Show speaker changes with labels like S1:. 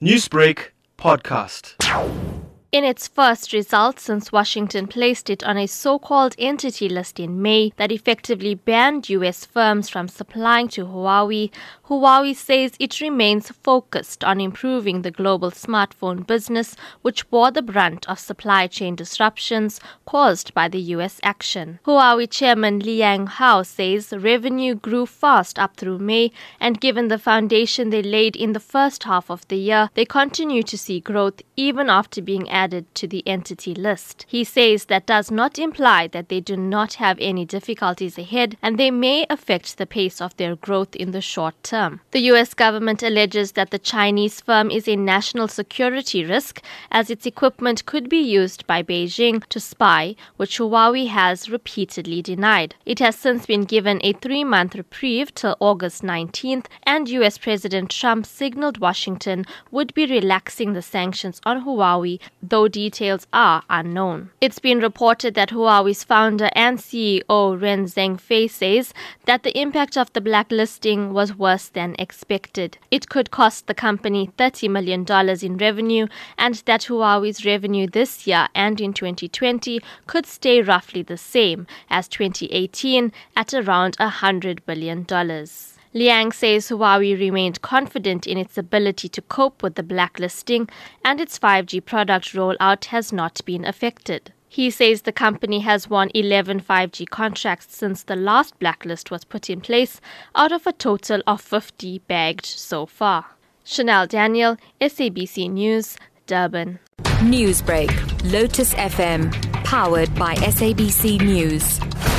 S1: Newsbreak podcast.
S2: In its first result since Washington placed it on a so called entity list in May that effectively banned US firms from supplying to Huawei, Huawei says it remains focused on improving the global smartphone business, which bore the brunt of supply chain disruptions caused by the US action. Huawei chairman Liang Hua says revenue grew fast up through May, and given the foundation they laid in the first half of the year, they continue to see growth even after being added to the entity list. He says that does not imply that they do not have any difficulties ahead, and they may affect the pace of their growth in the short term term. The US government alleges that the Chinese firm is a national security risk as its equipment could be used by Beijing to spy, which Huawei has repeatedly denied. It has since been given a three month reprieve till August 19th, and US President Trump signaled Washington would be relaxing the sanctions on Huawei, though details are unknown. It's been reported that Huawei's founder and CEO Ren Zhengfei says that the impact of the blacklisting was worse than expected. It could cost the company $30 million in revenue, and that Huawei's revenue this year and in 2020 could stay roughly the same as 2018 at around $100 billion. Liang says Huawei remained confident in its ability to cope with the blacklisting and its 5G product rollout has not been affected. He says the company has won 11 5G contracts since the last blacklist was put in place, out of a total of 50 bagged so far. Shanell Daniel, SABC News, Durban.
S3: Newsbreak, Lotus FM, powered by SABC News.